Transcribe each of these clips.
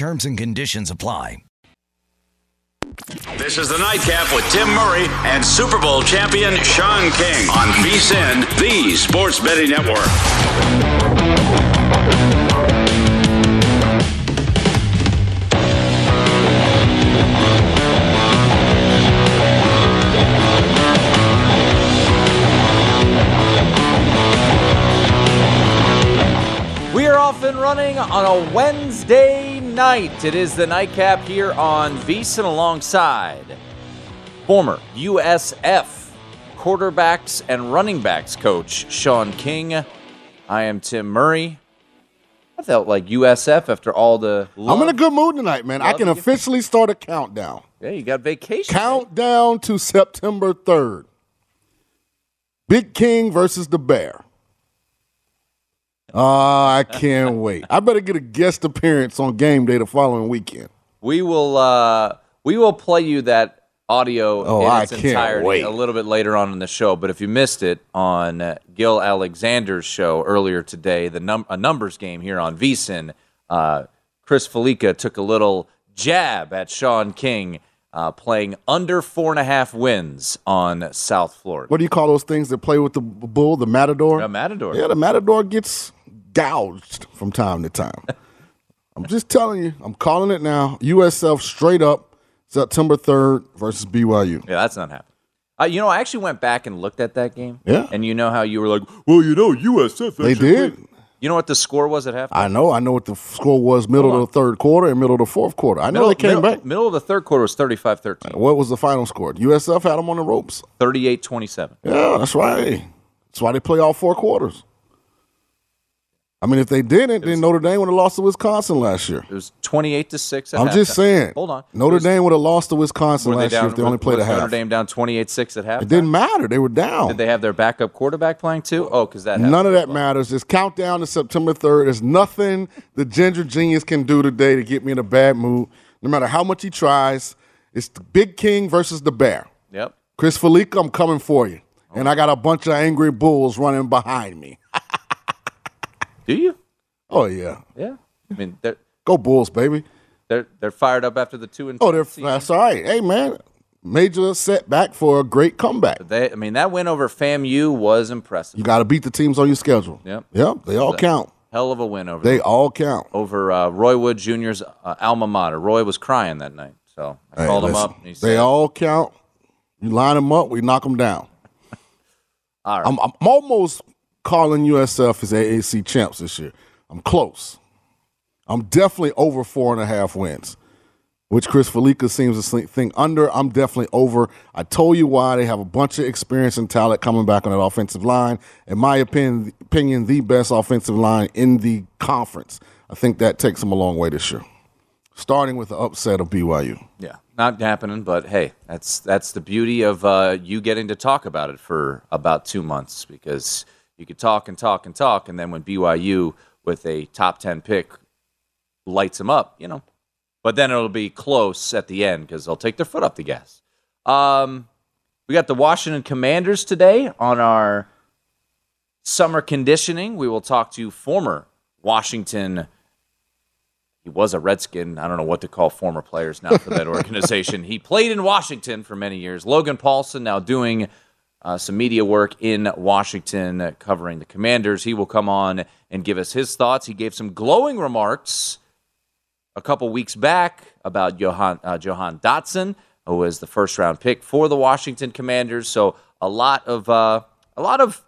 Terms and conditions apply. This is the Nightcap with Tim Murray and Super Bowl champion Sean King on VSIN, the Sports Betting Network. We are off and running on a Wednesday night. It is the nightcap here on VSIN alongside former USF quarterbacks and running backs coach Sean King. I am Tim Murray. I felt like USF after all the. I'm in a good mood tonight, man. I can officially start a countdown. Yeah, you got vacation. Countdown to September 3rd. Big King versus the Bear. Oh, I can't wait. I better get a guest appearance on game day the following weekend. We will uh we will play you that audio Oh, in I its can't entirety wait. a little bit later on in the show. But if you missed it on uh, Gill Alexander's show earlier today, the num- a numbers game here on VSIN, uh, Chris Fallica took a little jab at Sean King. Uh, playing under four and a half wins on South Florida. What do you call those things that play with the bull, the matador? A matador. Yeah, the matador gets gouged from time to time. I'm just telling you, I'm calling it now. USF straight up September 3rd versus BYU. Yeah, that's not happening. Uh, you know, I actually went back and looked at that game. Yeah. And you know how you were like, well, you know, USF. They did. played." You know what the score was at halftime? I know. I know what the score was middle of the third quarter and middle of the fourth quarter. I know middle, they came middle, back. Middle of the third quarter was 35 13, What was the final score? USF had them on the ropes. 38 27. Yeah, that's right. That's why they play all four quarters. I mean, if they didn't, then Notre Dame would have lost to Wisconsin last year. It was 28 to 6. I'm just saying. Hold on. Notre was- Dame would have lost to Wisconsin last year if they only was- played a was Notre half. Dame down 28 6 at half. It didn't matter. They were down. Did they have their backup quarterback playing too? Oh, because that None of that matters. Just countdown to September 3rd. There's nothing the Ginger Genius can do today to get me in a bad mood. No matter how much he tries, it's the Big King versus the Bear. Yep. Chris Fallica, I'm coming for you. And oh. I got a bunch of angry bulls running behind me. Do you? Oh, yeah. Yeah. I mean, they're Go Bulls, baby. they're they're fired up after the two and Oh, they're, season. that's all right. Hey, man. Major setback for a great comeback. They, I mean, that win over FAMU was impressive. You got to beat the teams on your schedule. Yep. Yep. They all count. Hell of a win over They all count. over uh, Roy Wood Jr.'s uh, alma mater. Roy was crying that night, so I Hey, called him up. And he they said, all count. You line them up, we knock them down. All right. I'm, I'm almost calling USF as AAC champs this year. I'm close. I'm definitely over four and a half wins, which Chris Fallica seems to think- under. I'm definitely over. I told you why. They have a bunch of experience and talent coming back on that offensive line. In my opinion, opinion, the best offensive line in the conference. I think that takes them a long way this year. Starting with the upset of BYU. Yeah, not happening. But hey, that's that's the beauty of uh, you getting to talk about it for about two months because you could talk and talk and talk, and then when BYU with a top ten pick lights them up, you know. But then it'll be close at the end because they'll take their foot off the gas. Um, we got the Washington Commanders today on our summer conditioning. We will talk to former Washington he was a Redskin. I don't know what to call former players now for that organization. he played in Washington for many years. Logan Paulson now doing uh, some media work in Washington, uh, covering the Commanders. He will come on and give us his thoughts. He gave some glowing remarks a couple weeks back about Jahan, uh, Jahan Dotson, who was the first round pick for the Washington Commanders. So a lot of uh, a lot of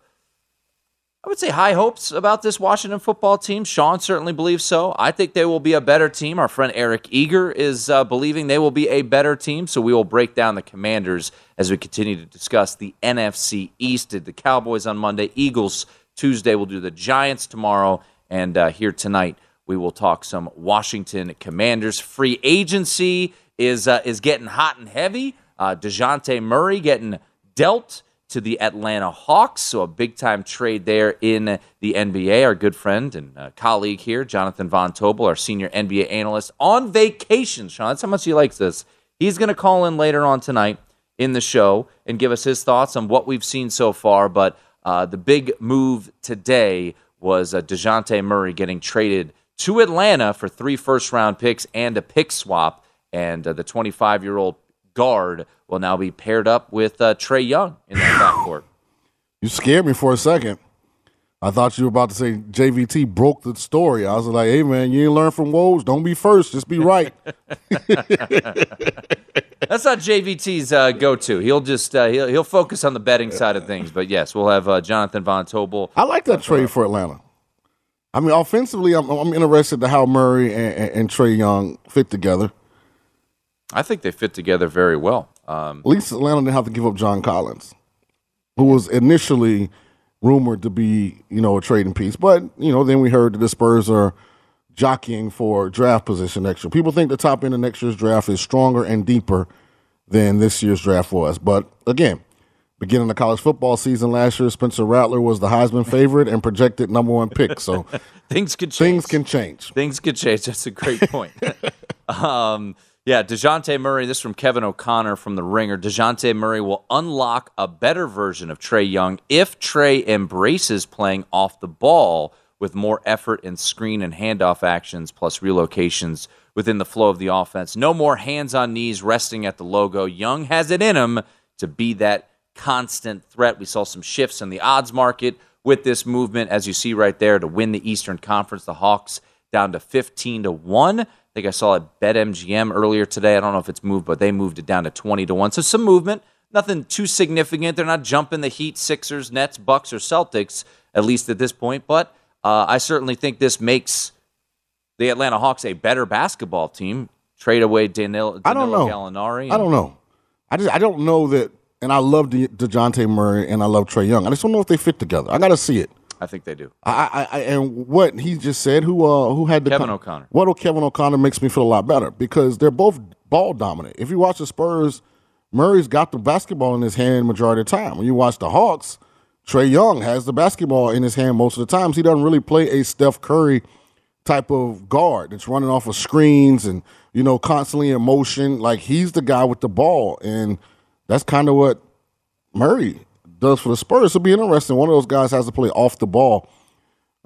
I would say high hopes about this Washington football team. Sean certainly believes so. I think they will be a better team. Our friend Eric Eager is uh, believing they will be a better team. So we will break down the Commanders as we continue to discuss the NFC East. Did the Cowboys on Monday, Eagles Tuesday. We'll do the Giants tomorrow, and uh, here tonight we will talk some Washington Commanders. Free agency is uh, is getting hot and heavy. Uh, Dejounte Murray getting dealt to the Atlanta Hawks. So a big time trade there in the NBA. Our good friend and uh, colleague here, Jonathan Von Tobel, our senior NBA analyst, on vacation. Sean, that's how much he likes this. He's going to call in later on tonight in the show and give us his thoughts on what we've seen so far. But uh, the big move today was uh, Dejounte Murray getting traded to Atlanta for three first round picks and a pick swap. And uh, the 25 year old guard will now be paired up with uh, Trae Young in that backcourt. You scared me for a second. I thought you were about to say JVT broke the story. I was like, hey, man, you ain't learn from woes. Don't be first, just be right. That's not JVT's uh, go-to. He'll just uh, he'll he'll focus on the betting side of things. But yes, we'll have uh, Jonathan Von Tobel. I like that trade for Atlanta. I mean, offensively, I'm, I'm interested to how Murray and, and, and Trae Young fit together. I think they fit together very well. Um, At least Atlanta didn't have to give up John Collins, who was initially rumored to be, you know, a trading piece. But, you know, then we heard that the Spurs are jockeying for draft position next year. People think the top end of next year's draft is stronger and deeper than this year's draft was. But again, beginning the college football season last year, Spencer Rattler was the Heisman favorite and projected number one pick. So things could change. things can change. Things could change. That's a great point. um, yeah, DeJounte Murray, this from Kevin O'Connor from The Ringer. DeJounte Murray will unlock a better version of Trae Young if Trae embraces playing off the ball with more effort and screen and handoff actions plus relocations within the flow of the offense. No more hands on knees resting at the logo. Young has it in him to be that constant threat. We saw some shifts in the odds market with this movement, as you see right there, to win the Eastern Conference. The Hawks down to 15 to 1. I think I saw at BetMGM earlier today. I don't know if it's moved, but they moved it down to 20 to 1. So some movement. Nothing too significant. They're not jumping the Heat, Sixers, Nets, Bucks, or Celtics, at least at this point. But uh, I certainly think this makes the Atlanta Hawks a better basketball team. Trade away Danilo, Danilo I don't know. Gallinari. I don't know. I just I don't know that. And I love De, Dejounte Murray and I love Trae Young. I just don't know if they fit together. I got to see it. I think they do. I, I, I and what he just said, who uh who had the Kevin con- O'Connor. What will Kevin O'Connor makes me feel a lot better because they're both ball dominant. If you watch the Spurs, Murray's got the basketball in his hand majority of the time. When you watch the Hawks, Trae Young has the basketball in his hand most of the times. He doesn't really play a Steph Curry type of guard that's running off of screens and you know constantly in motion. Like he's the guy with the ball, and that's kind of what Murray does for the Spurs. It'll be interesting. One of those guys has to play off the ball.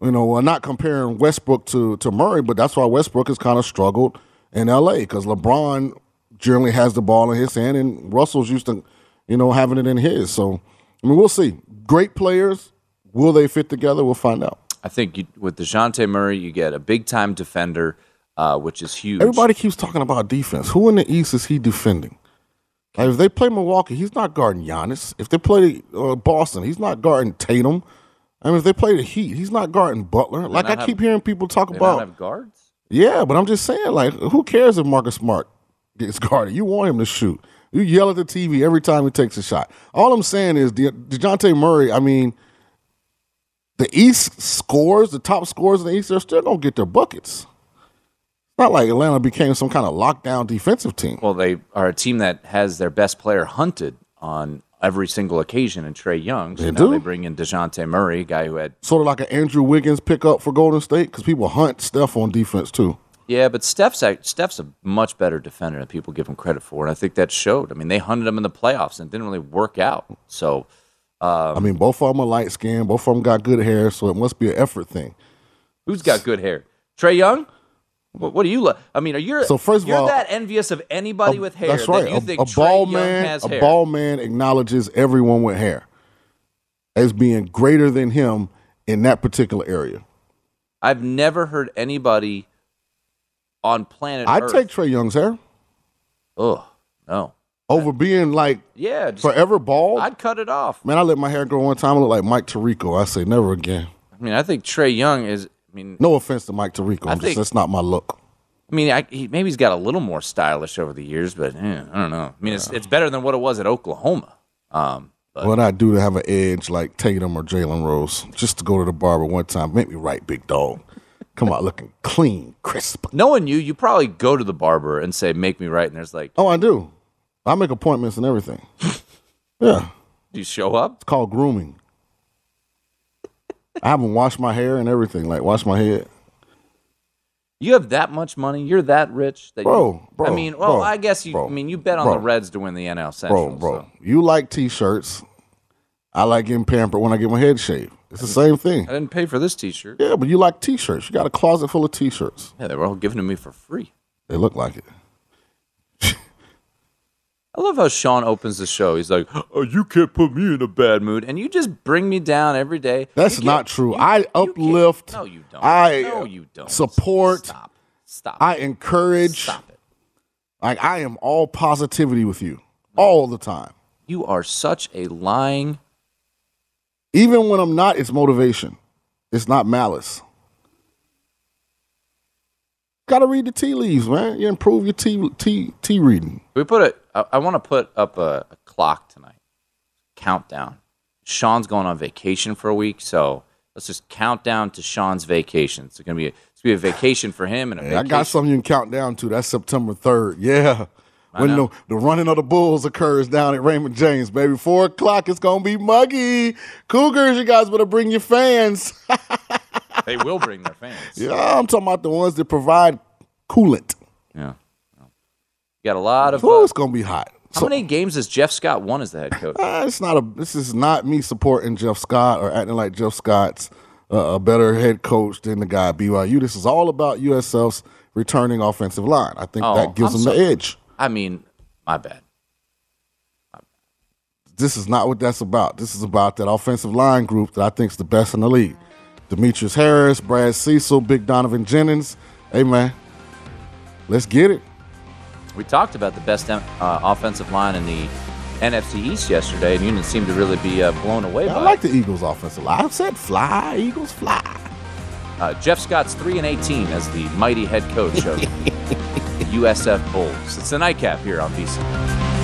You know, not comparing Westbrook to to Murray, but that's why Westbrook has kind of struggled in L.A. because LeBron generally has the ball in his hand, and Russell's used to, you know, having it in his. So, I mean, we'll see. Great players. Will they fit together? We'll find out. I think you, with Dejounte Murray, you get a big time defender, uh, which is huge. Everybody keeps talking about defense. Who in the East is he defending? Like if they play Milwaukee, he's not guarding Giannis. If they play uh, Boston, he's not guarding Tatum. I mean, if they play the Heat, he's not guarding Butler. Like I not keep hearing people talk They about. have guards. Yeah, but I'm just saying, like, who cares if Marcus Smart gets guarded? You want him to shoot. You yell at the TV every time he takes a shot. All I'm saying is, De- DeJounte Murray, I mean, the East scores, the top scores in the East, they're still going to get their buckets. Not like Atlanta became some kind of lockdown defensive team. Well, they are a team that has their best player hunted on every single occasion in Trae Young. So They now do? they bring in Dejounte Murray, a guy who had Sort of like an Andrew Wiggins pickup for Golden State because people hunt Steph on defense too. yeah, but Steph's a, Steph's a much better defender than people give him credit for, and I think that showed. I mean, they hunted him in the playoffs and it didn't really work out. So um, I mean, both of them are light skinned, both of them got good hair, so it must be an effort thing. who's got good hair? Trae Young. What, what do you? Lo- I mean, are you? So first of you're all- that envious of anybody with hair That's right. that you A, think a Trae bald Young man, has a hair? bald man acknowledges everyone with hair as being greater than him in that particular area. I've never heard anybody on planet I'd Earth. take Trae Young's hair Ugh, no. over being like Yeah, just, forever bald. I'd cut it off. Man, I let my hair grow one time. I look like Mike Tirico. I say never again. I mean, I think Trae Young is. I mean, No offense to Mike Tirico. I'm just, think- that's not my look. I mean, I, he, maybe he's got a little more stylish over the years, but eh, I don't know. I mean, it's it's better than what it was at Oklahoma. Um, but What I do to have an edge like Tatum or Jalen Rose, just to go to the barber one time, make me right, big dog. Come out looking clean, crisp. knowing you, you probably go to the barber and say, "Make me right," and there's like, Oh, I do. I make appointments and everything. yeah, "Do you show up?" it's called grooming. I haven't washed my hair and everything, like wash my head. You have that much money? You're that rich? That Bro, you, bro, I mean, well, bro, I guess you. bro, I mean, you bet on bro. the Reds to win the NL Central, Bro, bro, so. you like t-shirts. I like getting pampered when I get my head shaved. It's the same thing. I didn't pay for this T-shirt. Yeah, but you like t-shirts. You got a closet full of t-shirts. Yeah, they were all given to me for free. They look like it. I love how Sean opens the show. He's like, "Oh, you can't put me in a bad mood," and you just bring me down every day. That's not true. you- I you can't- uplift. No, you don't. I no, you don't. support. Stop. Stop. I encourage. Stop it. Like I am all positivity with you all the time. You are such a lying. Even when I'm not, it's motivation. It's not malice. Got to read the tea leaves, man. You improve your tea tea tea reading. We put it. I, I want to put up a, a clock tonight. Countdown. Sean's going on vacation for a week, so let's just count down to Sean's vacation. It's gonna be a, it's gonna be a vacation for him and a Hey, I got something you can count down to. That's September third. Yeah. When the, the running of the Bulls occurs down at Raymond James, baby. Four o'clock, it's gonna be muggy. Cougars, you guys better bring your fans. They will bring their fans. yeah, I'm talking about the ones that provide coolant. Yeah. Got a lot of. Oh, uh, it's gonna be hot. how So- many games has Jeff Scott won as the head coach? Uh, it's not a. This is not me supporting Jeff Scott or acting like Jeff Scott's uh, a better head coach than the guy at BYU. This is all about USF's returning offensive line. I think Oh, that gives I'm them the edge. I mean, my bad. This is not what that's about. This is about that offensive line group that I think is the best in the league. Demetrius Harris, Brad Cecil, Big Donovan Jennings. Hey man, let's get it. We talked about the best uh, offensive line in the NFC East yesterday, and you didn't seem to really be uh, blown away I by like it. the Eagles offensive line. I've said fly, Eagles fly. Uh, Jeff Scott's three and eighteen as the mighty head coach of the USF Bulls. It's the nightcap here on VSIN.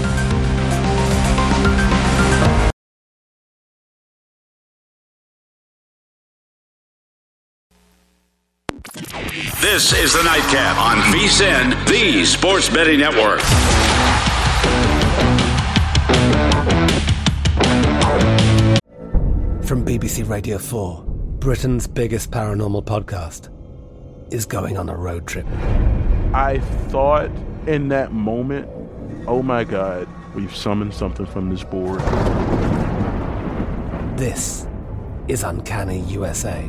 This is the Nightcap on VSIN, the Sports Betting Network. From BBC Radio 4, Britain's biggest paranormal podcast is going on a road trip. I thought in that moment, oh my God, we've summoned something from this board. This is Uncanny USA.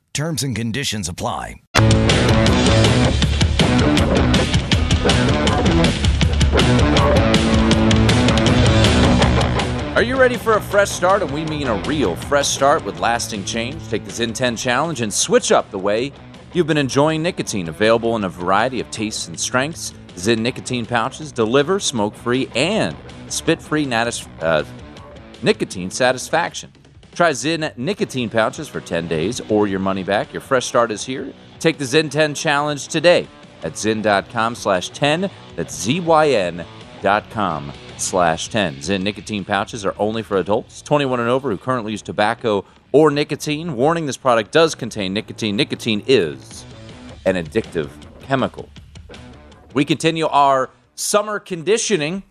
Terms and conditions apply. Are you ready for a fresh start? And we mean a real fresh start with lasting change. Take the Zyn 10 challenge and switch up the way you've been enjoying nicotine. Available in a variety of tastes and strengths, Zyn nicotine pouches deliver smoke free and spit free natis- uh, nicotine satisfaction. Try Zyn nicotine pouches for 10 days or your money back. Your fresh start is here. Take the Zyn 10 challenge today at zyn.com slash 10. That's Z-Y-N dot com slash 10. Zyn nicotine pouches are only for adults 21 and over who currently use tobacco or nicotine. Warning this product does contain nicotine. Nicotine is an addictive chemical. We continue our summer conditioning,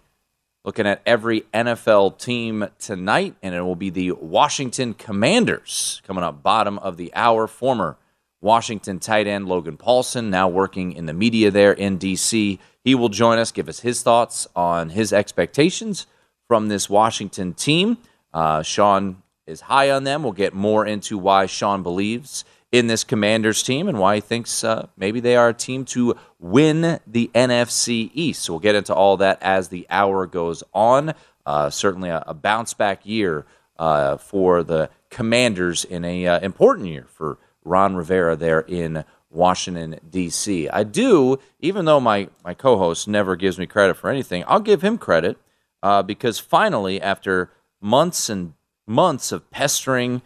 looking at every NFL team tonight, and it will be the Washington Commanders coming up bottom of the hour. Former Washington tight end Logan Paulson, now working in the media there in D.C. He will join us, give us his thoughts on his expectations from this Washington team. Uh, Sean is high on them. We'll get more into why Sean believes in this Commanders team and why he thinks uh, maybe they are a team to win the NFC East. So we'll get into all that as the hour goes on. Uh, certainly a, a, bounce back year uh, for the Commanders in a uh, important year for Ron Rivera there in Washington D.C. I do, even though my my co-host never gives me credit for anything, I'll give him credit uh, because finally, after months and months of pestering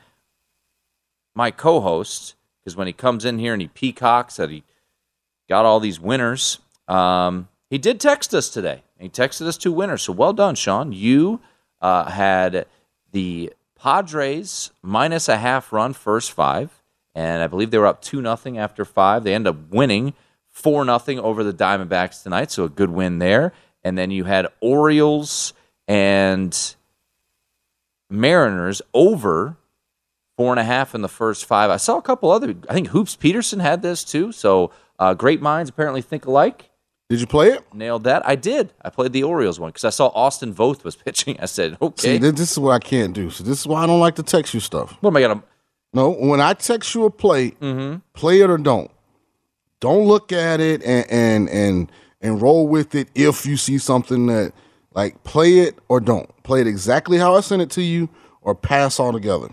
my co-host, because when he comes in here and he peacocks that he got all these winners, um, he did text us today. He texted us two winners, so well done, Sean. You uh, had the Padres minus a half run first five, and I believe they were up two nothing after five. They end up winning four nothing over the Diamondbacks tonight, so a good win there. And then you had Orioles and Mariners over four and a half in the first five. I saw a couple other. I think Hoops Peterson had this too. So uh, great minds apparently think alike. Did you play it? Nailed that. I did. I played the Orioles one because I saw Austin Voth was pitching. I said, okay. See, this is what I can't do. So this is why I don't like to text you stuff. What am I gonna? No, when I text you a play, Mm-hmm. play it or don't. Don't look at it and and and and roll with it if you see something that like play it or don't. Play it exactly how I sent it to you or pass altogether.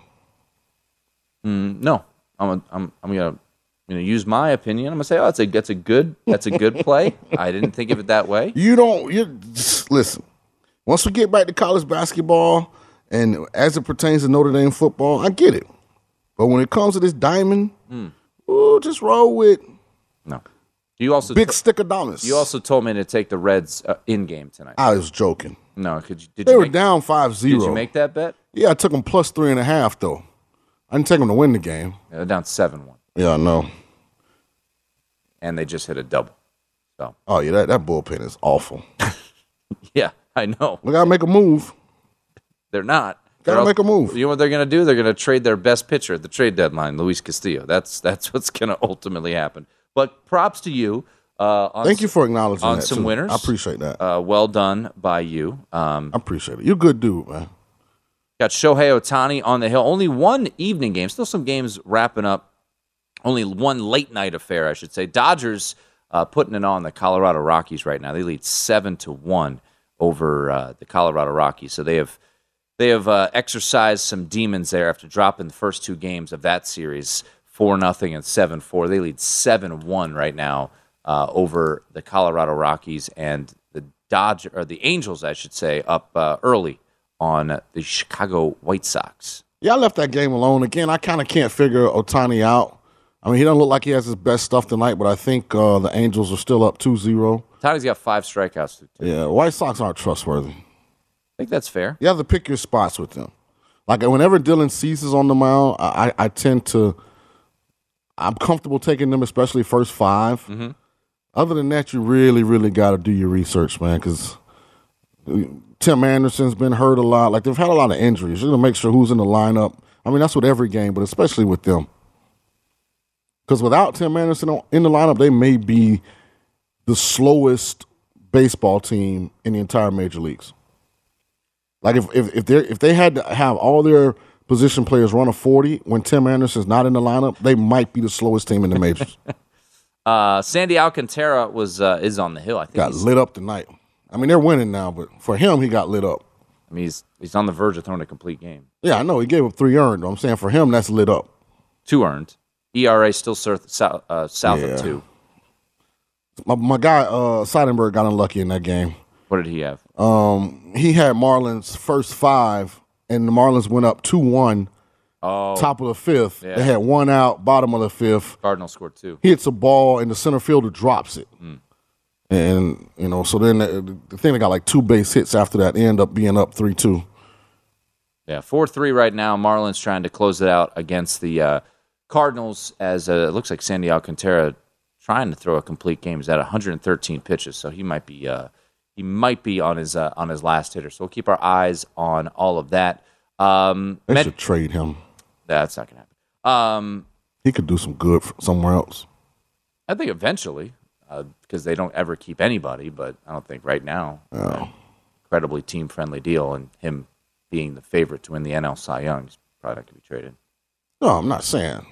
Mm, no, I'm a, I'm I'm gonna. I'm gonna use my opinion. I'm gonna say, oh, that's a that's a good that's a good play. I didn't think of it that way. You don't you listen. Once we get back to college basketball and as it pertains to Notre Dame football, I get it. But when it comes to this diamond, ooh, just roll with No, you also big stick of dollars. you also told me to take the Reds uh, in game tonight. I was joking. No, could you? Did They you were make, down 5 0. Did you make that bet? Yeah, I took them plus three and a half, though. I didn't take them to win the game. Yeah, they're down seven one, Yeah, I know. and they just hit a double. So Oh, yeah, that, that bullpen is awful. yeah, I know We got to make a move. they're not. Gotta They're make a move. You know what they're going to do? They're going to trade their best pitcher at the trade deadline, Luis Castillo. That's that's what's going to ultimately happen. But props to you. Uh, on Thank you for acknowledging on that. some too. winners. I appreciate that. Uh, well done by you. Um, I appreciate it. You're a good dude, man. Got Shohei Ohtani on the hill. Only one evening game. Still some games wrapping up. Only one late night affair, I should say. Dodgers uh, putting it on the Colorado Rockies right now. They lead seven to one over uh, the Colorado Rockies. So they have they have uh, exercised some demons there after dropping the first two games of that series four nothing and seven four. They lead seven one right now uh, over the Colorado Rockies and the Dodger or the Angels, I should say, up uh, early on the Chicago White Sox. Yeah, I left that game alone. Again, I kind of can't figure Ohtani out. I mean, he doesn't look like he has his best stuff tonight, but I think uh, the Angels are still up 2 0. Tony's got five strikeouts. Yeah, White Sox aren't trustworthy. I think that's fair. You have to pick your spots with them. Like whenever Dylan Cease is on the mound, I, I I tend to. I'm comfortable taking them, especially first 5 Mm-hmm. Other than that, you really, really got to do your research, man, because Tim Anderson's been hurt a lot. Like they've had a lot of injuries. You're gonna make sure who's in the lineup. I mean, that's with every game, but especially with them. Because without Tim Anderson in the lineup, they may be the slowest baseball team in the entire major leagues. Like if if if they if they had to have all their position players run a forty when Tim Anderson's not in the lineup, they might be the slowest team in the majors. Uh, Sandy Alcantara was uh, is on the hill. I think got lit up tonight. I mean, they're winning now, but for him, he got lit up. I mean, he's he's on the verge of throwing a complete game. Yeah, I know he gave up three earned. I'm saying for him, that's lit up. Two earned. ERA still south, south, uh, south Yeah. of two. My, my guy uh, Seidenberg got unlucky in that game. What did he have? Um, he had Marlins first five, and the Marlins went up two one, Oh, top of the fifth. Yeah. They had one out, bottom of the fifth. Cardinals scored two. Hits a ball, and the center fielder drops it. And you know, so then the, the thing they got like two base hits after that. They end up being up three two. Yeah, four three right now. Marlins trying to close it out against the uh, Cardinals. As uh, it looks like Sandy Alcantara trying to throw a complete game. He's at 113 pitches, so he might be uh, he might be on his uh, on his last hitter. So we'll keep our eyes on all of that. Um, They Met- should trade him. that's not gonna happen. Um, He could do some good somewhere else. I think eventually, because they don't ever keep anybody. But I don't think right now. uh, incredibly team friendly deal, and him being the favorite to win the NL Cy Young, he's probably not going to be traded. No, I'm not saying.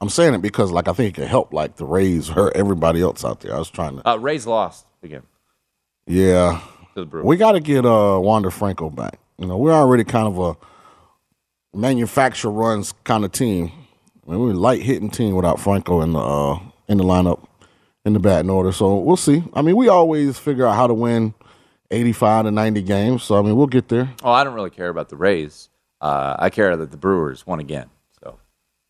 I'm saying it because, like, I think it could help, like, the Rays hurt everybody else out there. I was trying to. Uh, Rays lost again Yeah, to the Brewers. we got to get uh Wander Franco back. You know, we're already kind of a manufacturer runs kind of team. I mean, we're a light hitting team without Franco in the uh, in the lineup in the batting order. So we'll see. I mean, we always figure out how to win 85 to 90 games. So I mean, we'll get there. oh, I don't really care about the Rays. Uh, I care that the Brewers won again. So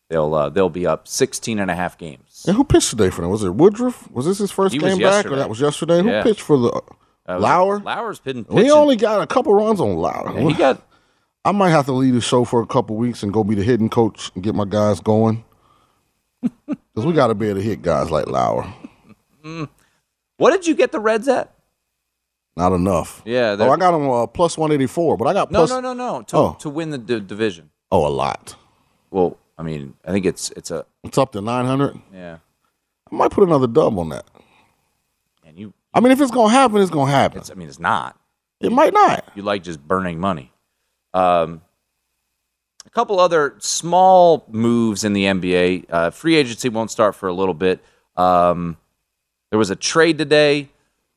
they'll uh, they'll be up 16 and a half games. And who pitched today for them? Was it Woodruff? Was this his first He game back, or that was yesterday? Yeah. Who pitched for the Uh, Lauer? Lauer's been pitching. We only got a couple runs on Lauer. Yeah, he got I might have to leave the show for a couple weeks and go be the hitting coach and get my guys going. Because we got to be able to hit guys like Lauer. What did you get the Reds at? Not enough. Yeah, Oh, I got them uh, plus 184, but I got No, plus. no, no, no. To, Oh. to win the d- division. Oh, a lot. Well, I mean, I think it's it's a It's up to 900. yeah. I might put another dub on that. And you, I mean, if it's going to happen, it's going to happen. it's I mean, it's not. It might not. You like just burning money. Um, a couple other small moves in the NBA. Uh, free agency won't start for a little bit. Um, there was a trade today.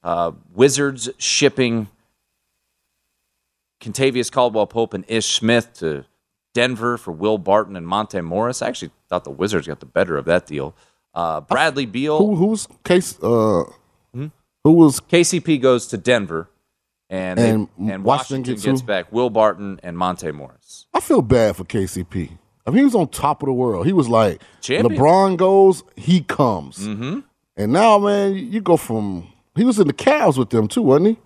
Uh, Wizards shipping Kentavious Caldwell Pope and Ish Smith to Denver for Will Barton and Monte Morris. I actually thought the Wizards got the better of that deal. Uh, Bradley Beal. Who, who's case? Uh, Hmm? Who was? KCP goes to Denver, and they- And and, Washington Washington, gets gets, back Will Barton and Monte Morris. I feel bad for KCP. I mean, he was on top of the world. He was like, Champion. LeBron goes, he comes. Mm-hmm. And now, man, you go from. He was in the Cavs with them too, wasn't he?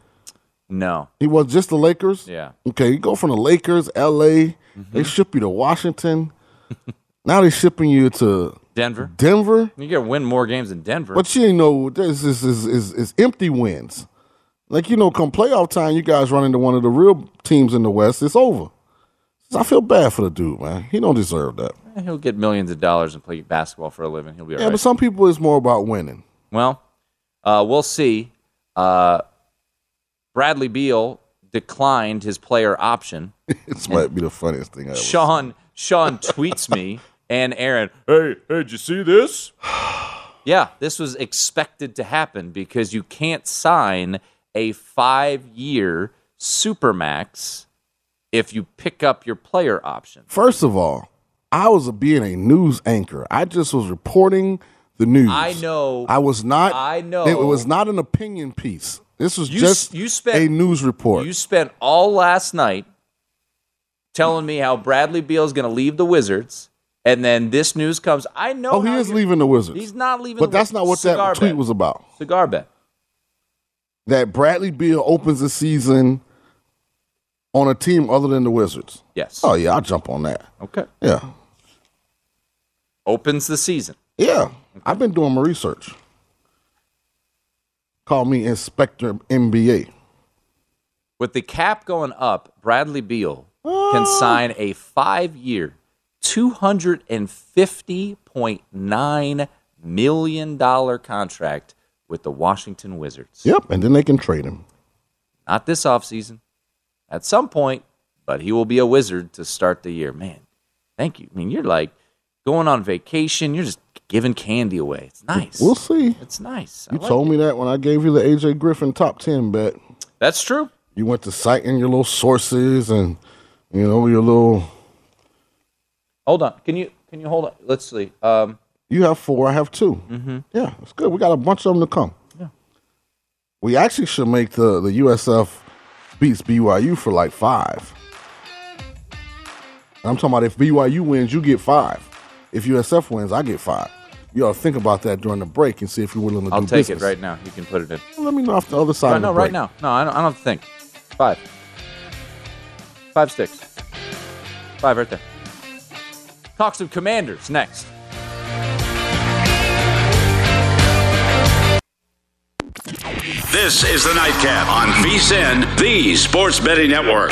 No, He was just the Lakers. yeah, Okay, you go from the Lakers, L.A. Mm-hmm. They ship you to Washington. now they're shipping you to Denver. Denver. You to win more games in Denver. But you ain't know this is is, is is empty wins. Like you know, come playoff time, you guys run into one of the real teams in the West. It's over. I feel bad for the dude, man. He don't deserve that. He'll get millions of dollars and play basketball for a living. He'll be all Yeah, right. but some people it's more about winning. well, uh, we'll see. Uh, Bradley Beal declined his player option. this might be the funniest thing I ever. Sean Sean tweets me and Aaron, hey, hey, did you see this? yeah, this was expected to happen because you can't sign a five year supermax if you pick up your player option. First of all, I was being a news anchor. I just was reporting the news. I know. I was not. I know. It was not an opinion piece. This was You just you spent- a news report. You spent all last night telling me how Bradley Beal is going to leave the Wizards, and then this news comes. I know. oh, he is leaving the Wizards. He's not leaving. But that's not what that tweet bet. was about. Cigar bet. That Bradley Beal opens the season on a team other than the Wizards. Yes. Oh yeah, I'll jump on that. Okay. Yeah, Opens the season. yeah. I've been doing my research. Call me Inspector MBA. With the cap going up, Bradley Beal can ah. sign a five-year, two hundred and fifty point nine million dollar contract with the Washington Wizards. Yep, and then they can trade him. Not this offseason. At some point, but he will be a wizard to start the year. Man, thank you. I mean, you're like going on vacation. You're just giving candy away. It's nice. We'll see. It's nice. I You like told it. me that when I gave you the AJ Griffin top ten bet. That's true. You went to citing your little sources and you know your little. Hold on. Can you can you hold on? Let's see. Um, You have four. I have 2 Mm-hmm. Yeah, it's good. We got a bunch of them to come. Yeah. We actually should make the the USF beats BYU for like five. I'm talking about if BYU wins, you get five. If USF wins, I get five. You ought to think about that during the break and see if you're willing to do it. I'll do take business. it right now. You can put it in. Let me know off the other side. No, of the no, right now. No, I don't, I don't think. Five. Five sticks. Five right there. Talk some commanders next. This is the Nightcap on VSIN, the Sports Betting Network.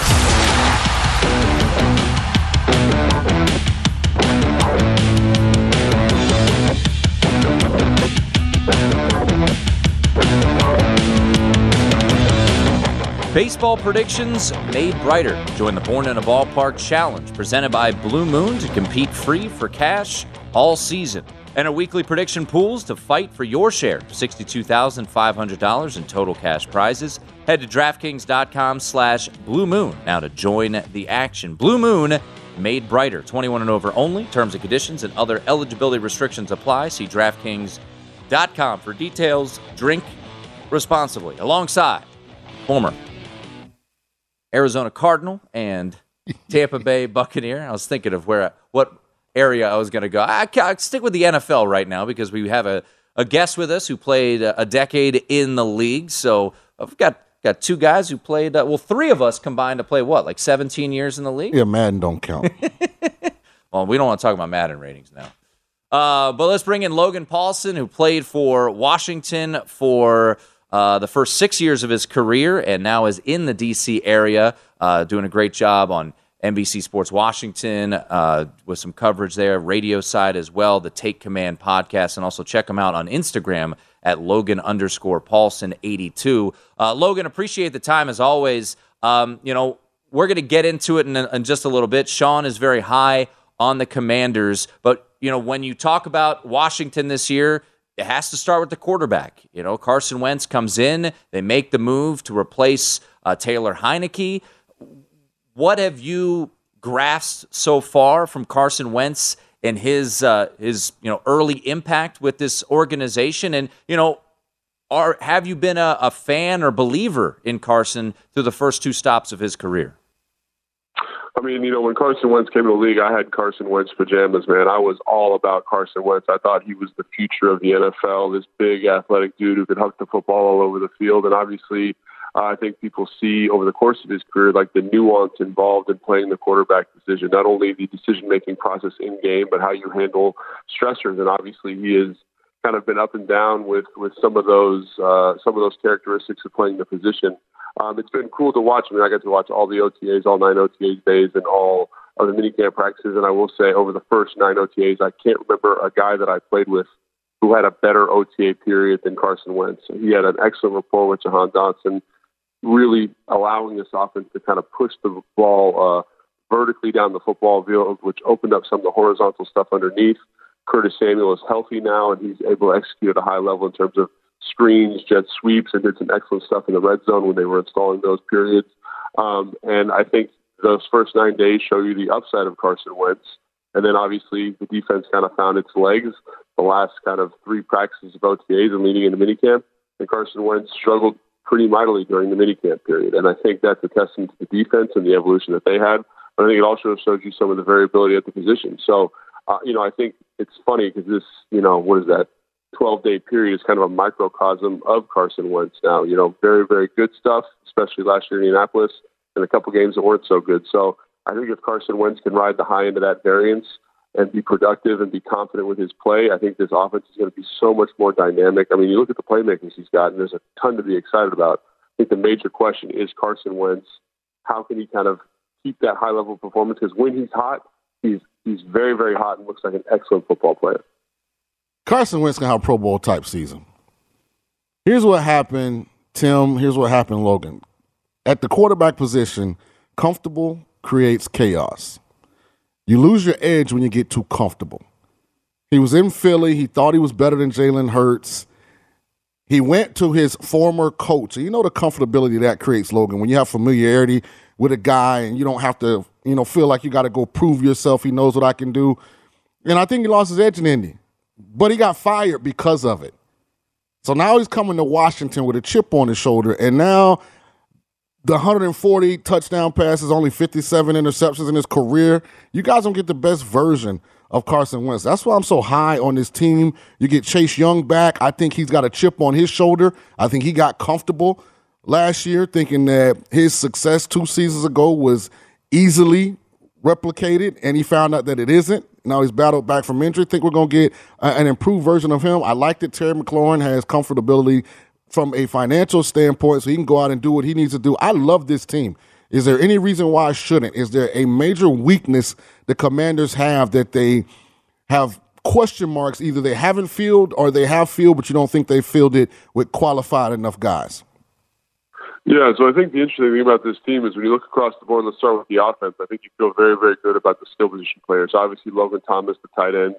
Baseball predictions made brighter. Join the Born in a Ballpark Challenge presented by Blue Moon to compete free for cash all season. And our weekly prediction pools to fight for your share $62,500 in total cash prizes. Head to DraftKings.com slash Blue Moon now to join the action. Blue Moon made brighter. 21 and over only. Terms and conditions and other eligibility restrictions apply. See DraftKings.com for details. Drink responsibly. Alongside former Arizona Cardinal and Tampa Bay Buccaneer. I was thinking of where what area I was going to go. I, I stick with the NFL right now because we have a, a guest with us who played a decade in the league. So I've got got two guys who played. Uh, well, three of us combined to play what, like 17 years in the league. Yeah, Madden don't count. well, we don't want to talk about Madden ratings now. Uh, but let's bring in Logan Paulson, who played for Washington for uh, the first six years of his career and now is in the D.C. area, uh, doing a great job on NBC Sports Washington uh, with some coverage there, radio side as well, the Take Command podcast, and also check them out on Instagram at Logan underscore Paulson 82. Uh, Logan, appreciate the time as always. Um, you know, we're going to get into it in, in just a little bit. Sean is very high on the Commanders, but you know, when you talk about Washington this year, it has to start with the quarterback. You know, Carson Wentz comes in, they make the move to replace uh, Taylor Heinicke. What have you grasped so far from Carson Wentz and his uh, his you know early impact with this organization? And you know, are have you been a, a fan or believer in Carson through the first two stops of his career? I mean, you know, when Carson Wentz came to the league, I had Carson Wentz pajamas, man. I was all about Carson Wentz. I thought he was the future of the NFL, this big athletic dude who could huck the football all over the field. And obviously, I think people see over the course of his career, like the nuance involved in playing the quarterback decision, not only the decision making process in game, but how you handle stressors. And obviously, he has kind of been up and down with, with some of those, uh, some of those characteristics of playing the position um, it's been cool to watch. I mean, I got to watch all the OTAs, all nine OTAs days, and all of the minicamp practices. And I will say, over the first nine OTAs, I can't remember a guy that I played with who had a better OTA period than Carson Wentz. He had an excellent rapport with Jahan Dotson, really allowing this offense to kind of push the ball uh, vertically down the football field, which opened up some of the horizontal stuff underneath. Curtis Samuel is healthy now, and he's able to execute at a high level in terms of screens, jet sweeps, and did some excellent stuff in the red zone when they were installing those periods. Um, and I think those first nine days show you the upside of Carson Wentz. And then obviously the defense kind of found its legs the last kind of three practices of OTAs and leading into minicamp. And Carson Wentz struggled pretty mightily during the minicamp period. And I think that's a testament to the defense and the evolution that they had. But I think it also shows you some of the variability at the position. So, uh, you know, I think it's funny because this, you know, what is that? 12 day period is kind of a microcosm of Carson Wentz now. You know, very, very good stuff, especially last year in Indianapolis, and a couple games that weren't so good. So I think if Carson Wentz can ride the high end of that variance and be productive and be confident with his play, I think this offense is going to be so much more dynamic. I mean, you look at the playmakers he's got, and there's a ton to be excited about. I think the major question is Carson Wentz. How can he kind of keep that high level performance? Because when he's hot, he's he's very, very hot and looks like an excellent football player. Carson Wentz gonna have a Pro Bowl type season. Here's what happened, Tim. Here's what happened, Logan. At the quarterback position, comfortable creates chaos. You lose your edge when you get too comfortable. He was in Philly. He thought he was better than Jalen Hurts. He went to his former coach. You know the comfortability that creates, Logan, when you have familiarity with a guy and you don't have to, you know, feel like you got to go prove yourself. He knows what I can do. And I think he lost his edge in Indy but he got fired because of it. So now he's coming to Washington with a chip on his shoulder, and now the 140 touchdown passes, only 57 interceptions in his career. You guys don't get the best version of Carson Wentz. That's why I'm so high on this team. You get Chase Young back. I think he's got a chip on his shoulder. I think he got comfortable last year, thinking that his success two seasons ago was easily replicated, and he found out that it isn't. Now he's battled back from injury. Think we're going to get an improved version of him. I like that Terry McLaurin has comfortability from a financial standpoint, so he can go out and do what he needs to do. I love this team. Is there any reason why I shouldn't? Is there a major weakness the Commanders have that they have question marks? Either they haven't filled or they have filled, but you don't think they filled it with qualified enough guys. Yeah, so I think the interesting thing about this team is when you look across the board, let's start with the offense. I think you feel very, very good about the skill position players. Obviously, Logan Thomas, the tight end,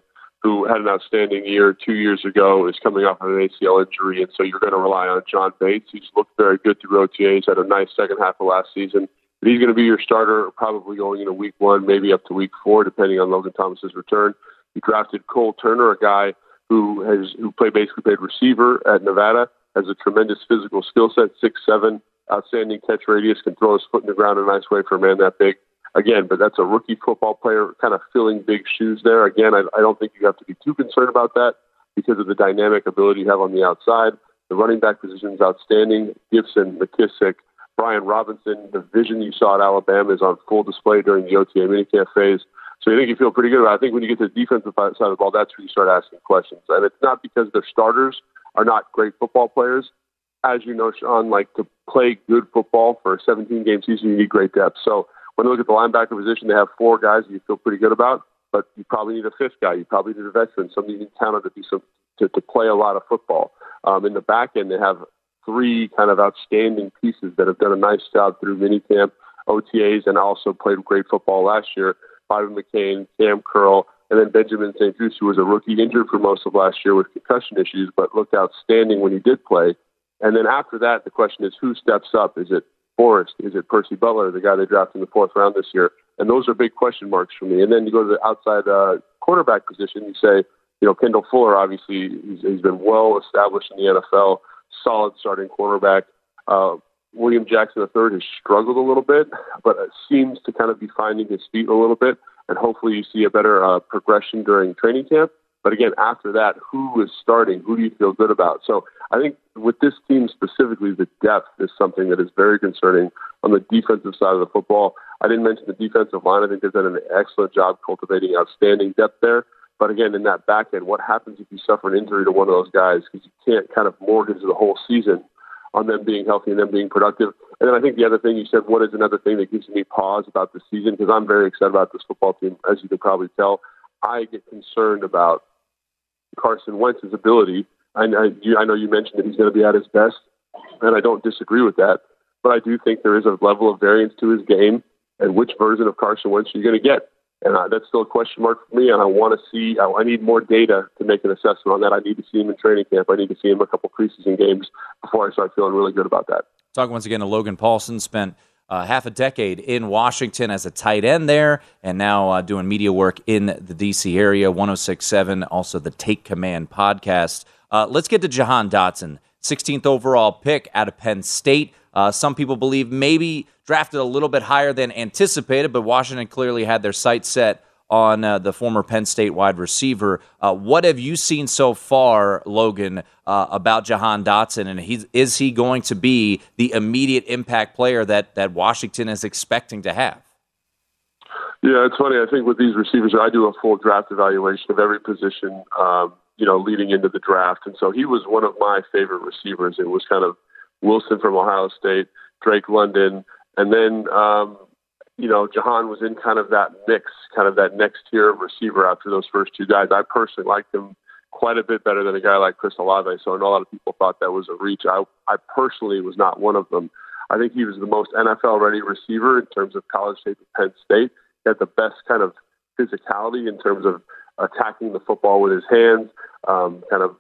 who had an outstanding year two years ago, is coming off of an ACL injury, and so you're going to rely on John Bates. He's looked very good through OTAs, had a nice second half of last season. But he's going to be your starter probably going into week one, maybe up to week four, depending on Logan Thomas's return. You drafted Cole Turner, a guy who has who played basically played receiver at Nevada, has a tremendous physical skill set, six seven, outstanding catch radius, can throw his foot in the ground in a nice way for a man that big. Again, but that's a rookie football player kind of filling big shoes there. Again, I, I don't think you have to be too concerned about that because of the dynamic ability you have on the outside. The running back position is outstanding. Gibson, McKissic, Brian Robinson, the vision you saw at Alabama is on full display during the OTA minicamp phase. So I think you feel pretty good about it. I think when you get to the defensive side of the ball, that's where you start asking questions. And it's not because their starters are not great football players as you know, Sean, like to play good football for a 17 game season, you need great depth. So when you look at the linebacker position, they have four guys that you feel pretty good about, but you probably need a fifth guy. You probably need a veteran, somebody count on to be some to, to play a lot of football. Um, in the back end, they have three kind of outstanding pieces that have done a nice job through minicamp, OTAs, and also played great football last year. Bobby McCain, Cam Curl, and then Benjamin St. Juste, who was a rookie injured for most of last year with concussion issues, but looked outstanding when he did play. And then after that, the question is who steps up? Is it Forrest? Is it Percy Butler, the guy they drafted in the fourth round this year? And those are big question marks for me. And then you go to the outside uh, quarterback position. You say, you know, Kendall Fuller, obviously, he's, he's been well established in the NFL, solid starting quarterback. Uh, William Jackson III has struggled a little bit, but seems to kind of be finding his feet a little bit. And hopefully, you see a better uh, progression during training camp. But again, after that, who is starting? Who do you feel good about? So I think with this team specifically, the depth is something that is very concerning on the defensive side of the football. I didn't mention the defensive line. I think they've done an excellent job cultivating outstanding depth there. But again, in that back end, what happens if you suffer an injury to one of those guys? Because you can't kind of mortgage the whole season on them being healthy and them being productive. And then I think the other thing you said, what is another thing that gives me pause about the season? Because I'm very excited about this football team, as you can probably tell. I get concerned about Carson Wentz's ability. I, I, I know you mentioned that he's going to be at his best, and I don't disagree with that. But I do think there is a level of variance to his game, and which version of Carson Wentz are you going to get? And uh, that's still a question mark for me. And I want to see. I, I need more data to make an assessment on that. I need to see him in training camp. I need to see him a couple preseason games before I start feeling really good about that. Talking once again to Logan Paulson. spent uh, half a decade in Washington as a tight end there, and now uh, doing media work in the D.C. area. 1067, also the Take Command podcast. Uh, let's get to Jahan Dotson, 16th overall pick out of Penn State. Uh, some people believe maybe drafted a little bit higher than anticipated, but Washington clearly had their sights set on uh, the former Penn State wide receiver. Uh, what have you seen so far, Logan, uh, about Jahan Dotson, and he's, is he going to be the immediate impact player that that Washington is expecting to have? Yeah, it's funny. I think with these receivers, I do a full draft evaluation of every position, um, you know, leading into the draft, and so he was one of my favorite receivers. It was kind of Wilson from Ohio State, Drake London, and then um, you know, Jahan was in kind of that mix, kind of that next tier of receiver after those first two guys. I personally liked him quite a bit better than a guy like Chris Olave. So I know a lot of people thought that was a reach. I, I personally was not one of them. I think he was the most NFL ready receiver in terms of college tape at Penn State. He had the best kind of physicality in terms of attacking the football with his hands, um, kind of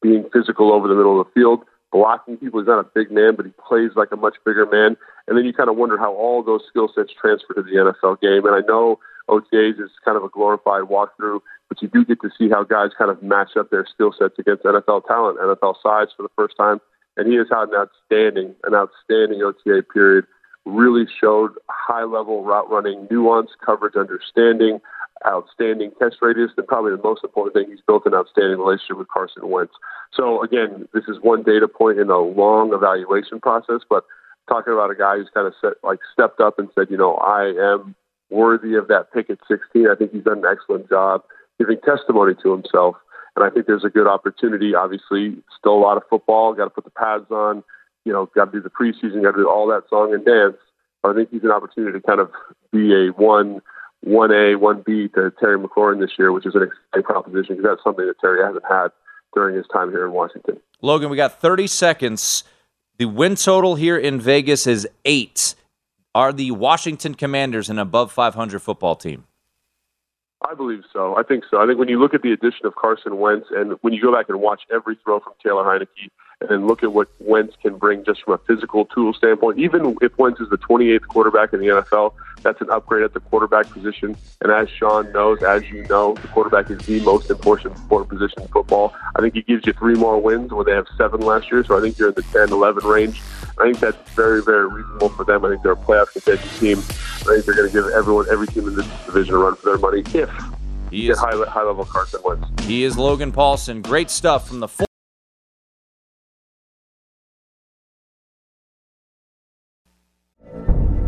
being physical over the middle of the field blocking people. He's not a big man, but he plays like a much bigger man. And then you kind of wonder how all those skill sets transfer to the NFL game. And I know OTAs is kind of a glorified walkthrough, but you do get to see how guys kind of match up their skill sets against NFL talent, NFL sides for the first time. And he has had an outstanding, an outstanding OTA period. Really showed high level route running, nuance, coverage, understanding outstanding catch radius, and probably the most important thing, he's built an outstanding relationship with Carson Wentz. So again, this is one data point in a long evaluation process, but talking about a guy who's kind of set, like stepped up and said, you know, I am worthy of that pick at 16. I think he's done an excellent job giving testimony to himself. And I think there's a good opportunity. Obviously, still a lot of football. Got to put the pads on. You know, got to do the preseason. Got to do all that song and dance. But I think he's an opportunity to kind of be a one, one A, one B to Terry McLaurin this year, which is an exciting proposition because that's something that Terry hasn't had during his time here in Washington. Logan, we got 30 seconds. The win total here in Vegas is eight. Are the Washington Commanders an above 500 football team? I believe so. I think so. I think when you look at the addition of Carson Wentz and when you go back and watch every throw from Taylor Heinicke and then look at what Wentz can bring just from a physical tool standpoint, even if Wentz is the 28th quarterback in the NFL, that's an upgrade at the quarterback position. And as Sean knows, as you know, the quarterback is the most important position in football. I think he gives you three more wins where they have seven last year. So I think you're in the 10, 11 range. I think that's very, very reasonable for them. I think they're a playoff contending team. I think they're going to give everyone, every team in this division a run for their money if he is high, high level Carson Wentz. He is Logan Paulson. Great stuff from the.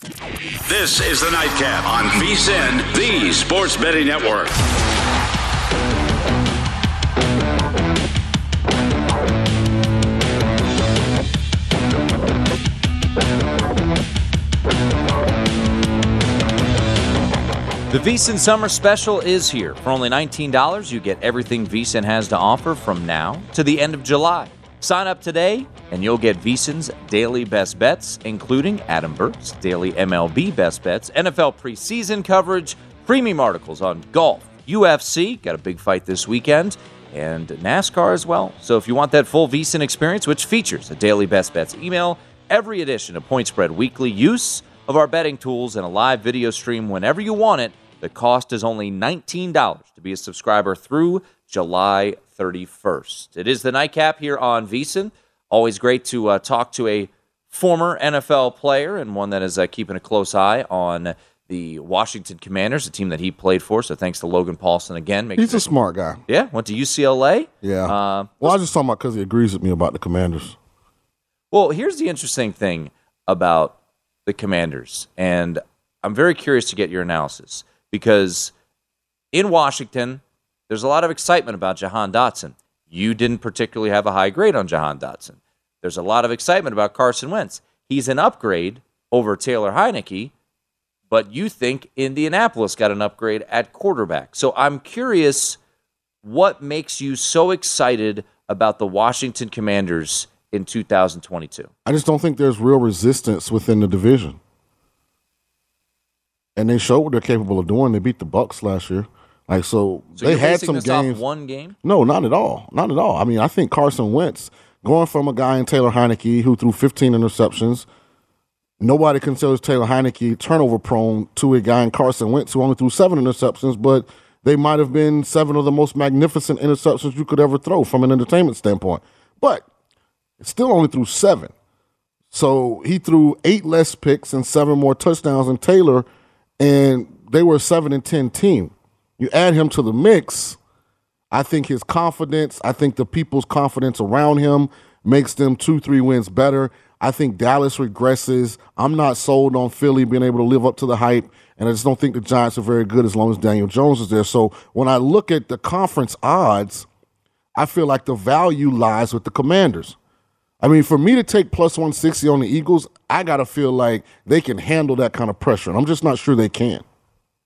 This is the Nightcap on VSIN, the Sports Betting Network. The VSIN Summer Special is here. For only $19, you get everything VSIN has to offer from now to the end of July. Sign up today, and you'll get VSIN's daily best bets, including Adam Burke's daily MLB best bets, NFL preseason coverage, premium articles on golf, UFC, got a big fight this weekend, and NASCAR as well. So if you want that full VSIN experience, which features a daily best bets email, every edition of Point Spread Weekly, use of our betting tools, and a live video stream whenever you want it, the cost is only $19 to be a subscriber through July 31st. It is the nightcap here on VSIN. Always great to uh, talk to a former NFL player and one that is uh, keeping a close eye on the Washington Commanders, a team that he played for. So thanks to Logan Paulson again. He's sure- a smart guy. yeah, went to UCLA. Yeah. Uh, well, I just talking about because he agrees with me about the Commanders. Well, here's the interesting thing about the Commanders, and I'm very curious to get your analysis because in Washington, there's a lot of excitement about Jahan Dotson. You didn't particularly have a high grade on Jahan Dotson. There's a lot of excitement about Carson Wentz. He's an upgrade over Taylor Heinicke, but you think Indianapolis got an upgrade at quarterback. So I'm curious what makes you so excited about the Washington Commanders in 2022? I just don't think there's real resistance within the division. And they showed what they're capable of doing. They beat the Bucks last year. Like so, So they had some games. one game? No, not at all. Not at all. I mean, I think Carson Wentz going from a guy in Taylor Heinicke who threw 15 interceptions. Nobody considers Taylor Heinicke turnover prone to a guy in Carson Wentz who only threw seven interceptions, but they might have been seven of the most magnificent interceptions you could ever throw from an entertainment standpoint. But still only threw seven. So he threw eight less picks and seven more touchdowns than Taylor, and they were a seven and ten team. You add him to the mix, I think his confidence, I think the people's confidence around him makes them two, three wins better. I think Dallas regresses. I'm not sold on Philly being able to live up to the hype, and I just don't think the Giants are very good as long as Daniel Jones is there. So when I look at the conference odds, I feel like the value lies with the Commanders. I mean, for me to take plus 160 on the Eagles, I got to feel like they can handle that kind of pressure. And I'm just not sure they can.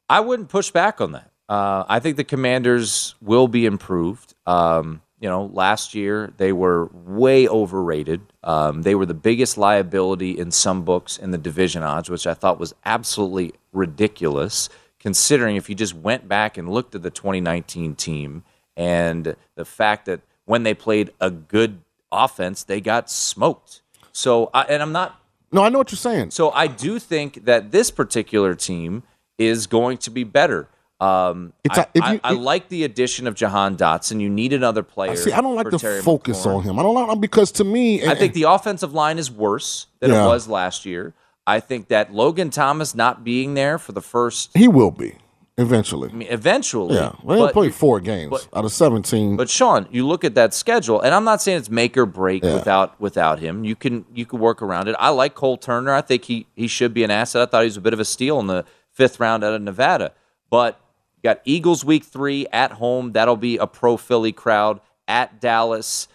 I wouldn't push back on that. Uh, I think the Commanders will be improved. Um, you know, last year they were way overrated. Um, they were the biggest liability in some books in the division odds, which I thought was absolutely ridiculous, considering if you just went back and looked at the 2019 team and the fact that when they played a good offense, they got smoked. So, I, and I'm not. No, I know what you're saying. So I do think that this particular team is going to be better. Um, I, a- if I- you- I like the addition of Jahan Dotson. You need another player. See, I don't like to Terry focus McLaurin. on him. I don't like because to me, I think the offensive line is worse than Yeah. it was last year. I think that Logan Thomas not being there for the first, he will be eventually. I mean, eventually. Yeah, well, he played four games but- out of 17. But Sean, you look at that schedule, and I'm not saying it's make or break Yeah. without without him. You can you can work around it. I like Cole Turner. I think he he should be an asset. I thought he was a bit of a steal in the fifth round out of Nevada. But you got Eagles week three at home. That'll be a pro Philly crowd at Dallas.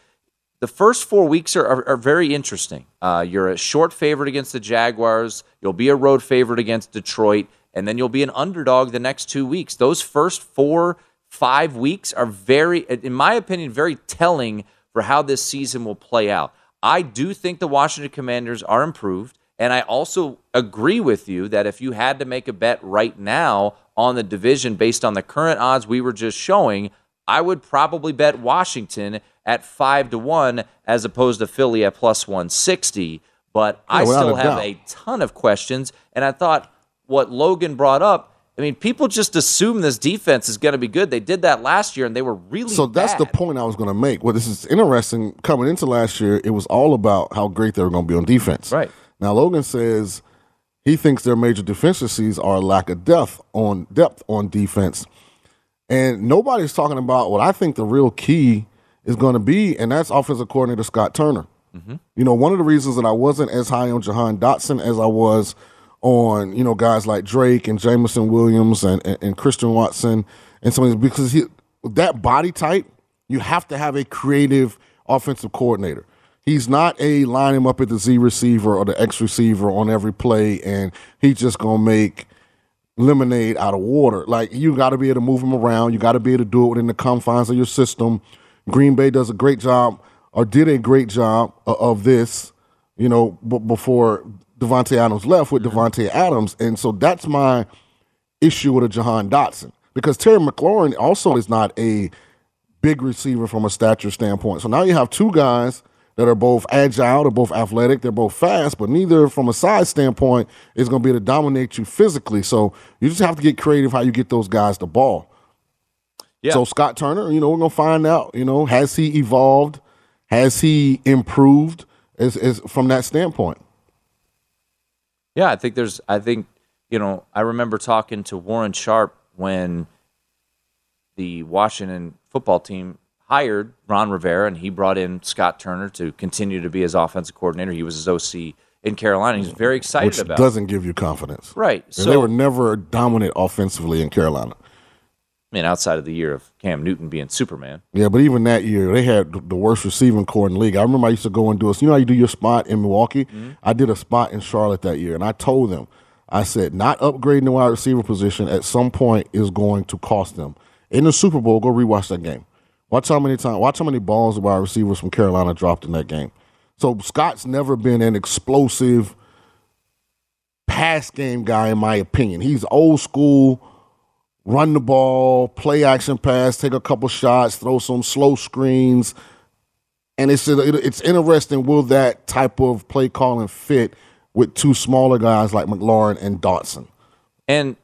The first four weeks are, are, are very interesting. Uh, you're a short favorite against the Jaguars. You'll be a road favorite against Detroit, and then you'll be an underdog the next two weeks. Those first four, five weeks are very, in my opinion, very telling for how this season will play out. I do think the Washington Commanders are improved, and I also agree with you that if you had to make a bet right now on the division based on the current odds we were just showing, I would probably bet Washington at five to one as opposed to Philly at plus one sixty. But I Yeah, without still have doubt. a ton of questions, and I thought what Logan brought up. I mean, people just assume this defense is going to be good. They did that last year, and they were really So that's the point I was going to make. Well, this is interesting. Coming into last year, it was all about how great they were going to be on defense. Right. Now Logan says he thinks their major deficiencies are lack of depth on depth on defense, and nobody's talking about what I think the real key is going to be, and that's offensive coordinator Scott Turner. Mm-hmm. You know, one of the reasons that I wasn't as high on Jahan Dotson as I was on you know guys like Drake and Jameson Williams and, and, and Christian Watson and some of these because he, that body type you have to have a creative offensive coordinator. He's not a line him up at the Z receiver or the X receiver on every play and he's just gonna make lemonade out of water. Like you got to be able to move him around. You got to be able to do it within the confines of your system. Green Bay does a great job, or did a great job uh, of this. You know, b- before Davante Adams left with Davante Adams, and so that's my issue with a Jahan Dotson because Terry McLaurin also is not a big receiver from a stature standpoint. So now you have two guys that are both agile, they're both athletic, they're both fast, but neither from a size standpoint is going to be able to dominate you physically. So you just have to get creative how you get those guys the ball. Yeah. So Scott Turner, you know, we're going to find out, you know, has he evolved? Has he improved as, as from that standpoint? Yeah, I think there's. I think you know. I remember talking to Warren Sharp when the Washington football team hired Ron Rivera, and he brought in Scott Turner to continue to be his offensive coordinator. He was his OC in Carolina. He's very excited Which about. doesn't give you confidence. Right. And So they were never dominant offensively in Carolina. I mean, outside of the year of Cam Newton being Superman. Yeah, but even that year, they had the worst receiving corps in the league. I remember I used to go and do a, you know how you do your spot in Milwaukee? Mm-hmm. I did a spot in Charlotte that year, and I told them, I said, not upgrading the wide receiver position at some point is going to cost them. In the Super Bowl, go rewatch that game. Watch how many times, watch how many balls wide receivers from Carolina dropped in that game. So Scott's never been an explosive pass game guy, in my opinion. He's old school run the ball, play action pass, take a couple shots, throw some slow screens. And it's it's interesting. Will that type of play calling fit with two smaller guys like McLaurin and Dotson? And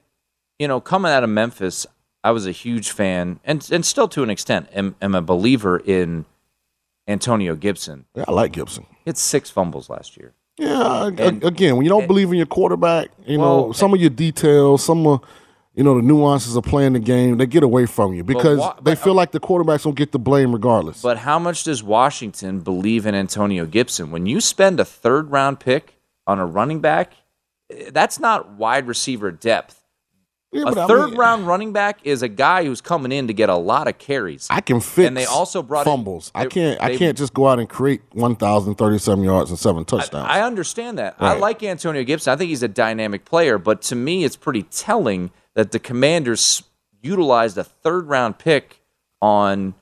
you know, coming out of Memphis, I was a huge fan, and and still to an extent, am, am a believer in Antonio Gibson. Yeah, I like Gibson. He had six fumbles last year. Yeah, And- again, when you don't believe in your quarterback, you know Well, some of your details, some of you know the nuances of playing the game, they get away from you because wha- they but- feel like the quarterbacks don't get the blame regardless. But how much does Washington believe in Antonio Gibson? When you spend a third round pick on a running back, eh, that's not wide receiver depth. Yeah, a but I third mean- round running back is a guy who's coming in to get a lot of carries. I can fix. And they also brought in- fumbles. I can't. I they- can't just go out and create one thousand thirty-seven yards and seven touchdowns. I understand that. I like Antonio Gibson. I think he's a dynamic player, but to me, it's pretty telling that the Commanders utilized a third round pick on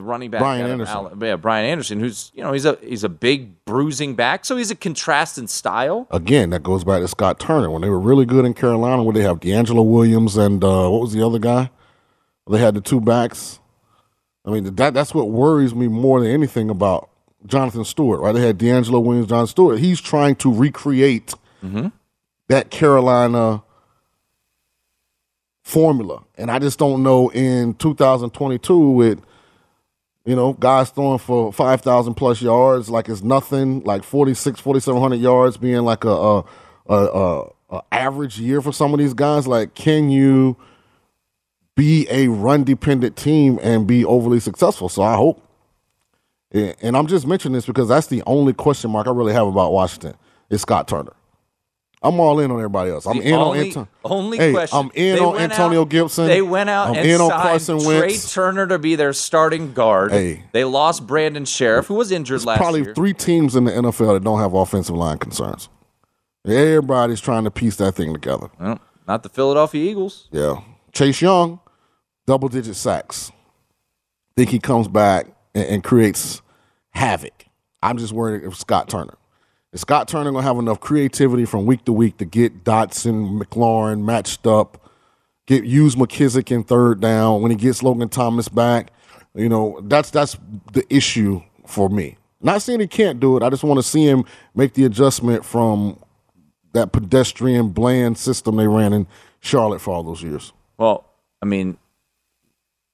the running back Brian Anderson. Yeah, Brian Anderson, who's you know he's a he's a big bruising back, so he's a contrast in style. Again, that goes back to Scott Turner when they were really good in Carolina. Where they have DeAngelo Williams and uh, what was the other guy? They had the two backs. I mean, that that's what worries me more than anything about Jonathan Stewart. Right? They had DeAngelo Williams, John Stewart. He's trying to recreate that Carolina formula, and I just don't know in 2022 with you know, guys throwing for 5,000 plus yards like it's nothing, like 46, 4,700 yards being like a, a, a, a, a average year for some of these guys. Like, can you be a run dependent team and be overly successful? So I hope. And I'm just mentioning this because that's the only question mark I really have about Washington is Scott Turner. I'm all in on everybody else. I'm The in only, on Antonio. only hey, question. I'm in They on went Antonio out- Gibson. They went out I'm and in on signed Carson Trai Turner to be their starting guard. Hey. They lost Brandon Scherff, who was injured last probably year. three teams in the NFL that don't have offensive line concerns. Everybody's trying to piece that thing together. Well, not the Philadelphia Eagles. Yeah. Chase Young, double digit sacks. Think he comes back and, and creates havoc. I'm just worried if Scott Turner. Is Scott Turner gonna have enough creativity from week to week to get Dotson, McLaurin matched up, get use McKissic in third down when he gets Logan Thomas back? You know, that's that's the issue for me. Not saying he can't do it. I just want to see him make the adjustment from that pedestrian bland system they ran in Charlotte for all those years. Well, I mean,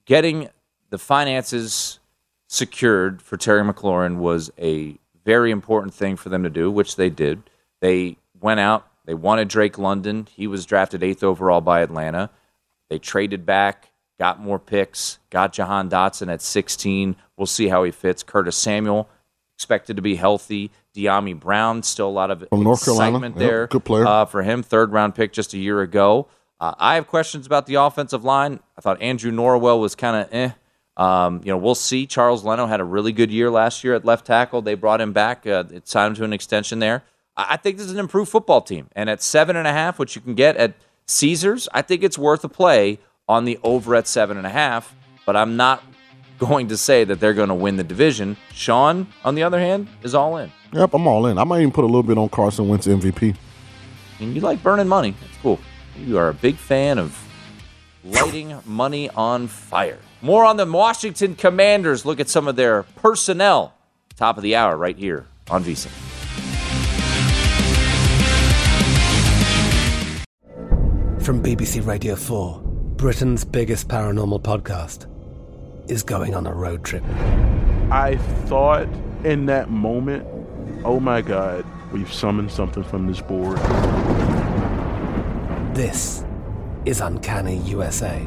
getting the finances secured for Terry McLaurin was a very important thing for them to do, which they did. They went out, they wanted Drake London. He was drafted eighth overall by Atlanta. They traded back, got more picks, got Jahan Dotson at 16. We'll see how he fits. Curtis Samuel expected to be healthy. Dyami Brown, still a lot of From North Carolina. excitement Yep, there. good player. Uh, for him, third round pick just a year ago. Uh, I have questions about the offensive line. I thought Andrew Norwell was kind of eh. Um, you know, we'll see. Charles Leno had a really good year last year at left tackle. They brought him back. Uh, it signed to an extension there. I, I think this is an improved football team. And at seven and a half, which you can get at Caesars, I think it's worth a play on the over at seven and a half. But I'm not going to say that they're going to win the division. Sean, on the other hand, is all in. Yep, I'm all in. I might even put a little bit on Carson Wentz MVP. And you like burning money. That's cool. You are a big fan of lighting money on fire. More on the Washington Commanders. Look at some of their personnel. Top of the hour right here on VSiN. From BBC Radio 4, Britain's biggest paranormal podcast is going on a road trip. I thought in that moment, oh my God, we've summoned something from this board. This is Uncanny USA.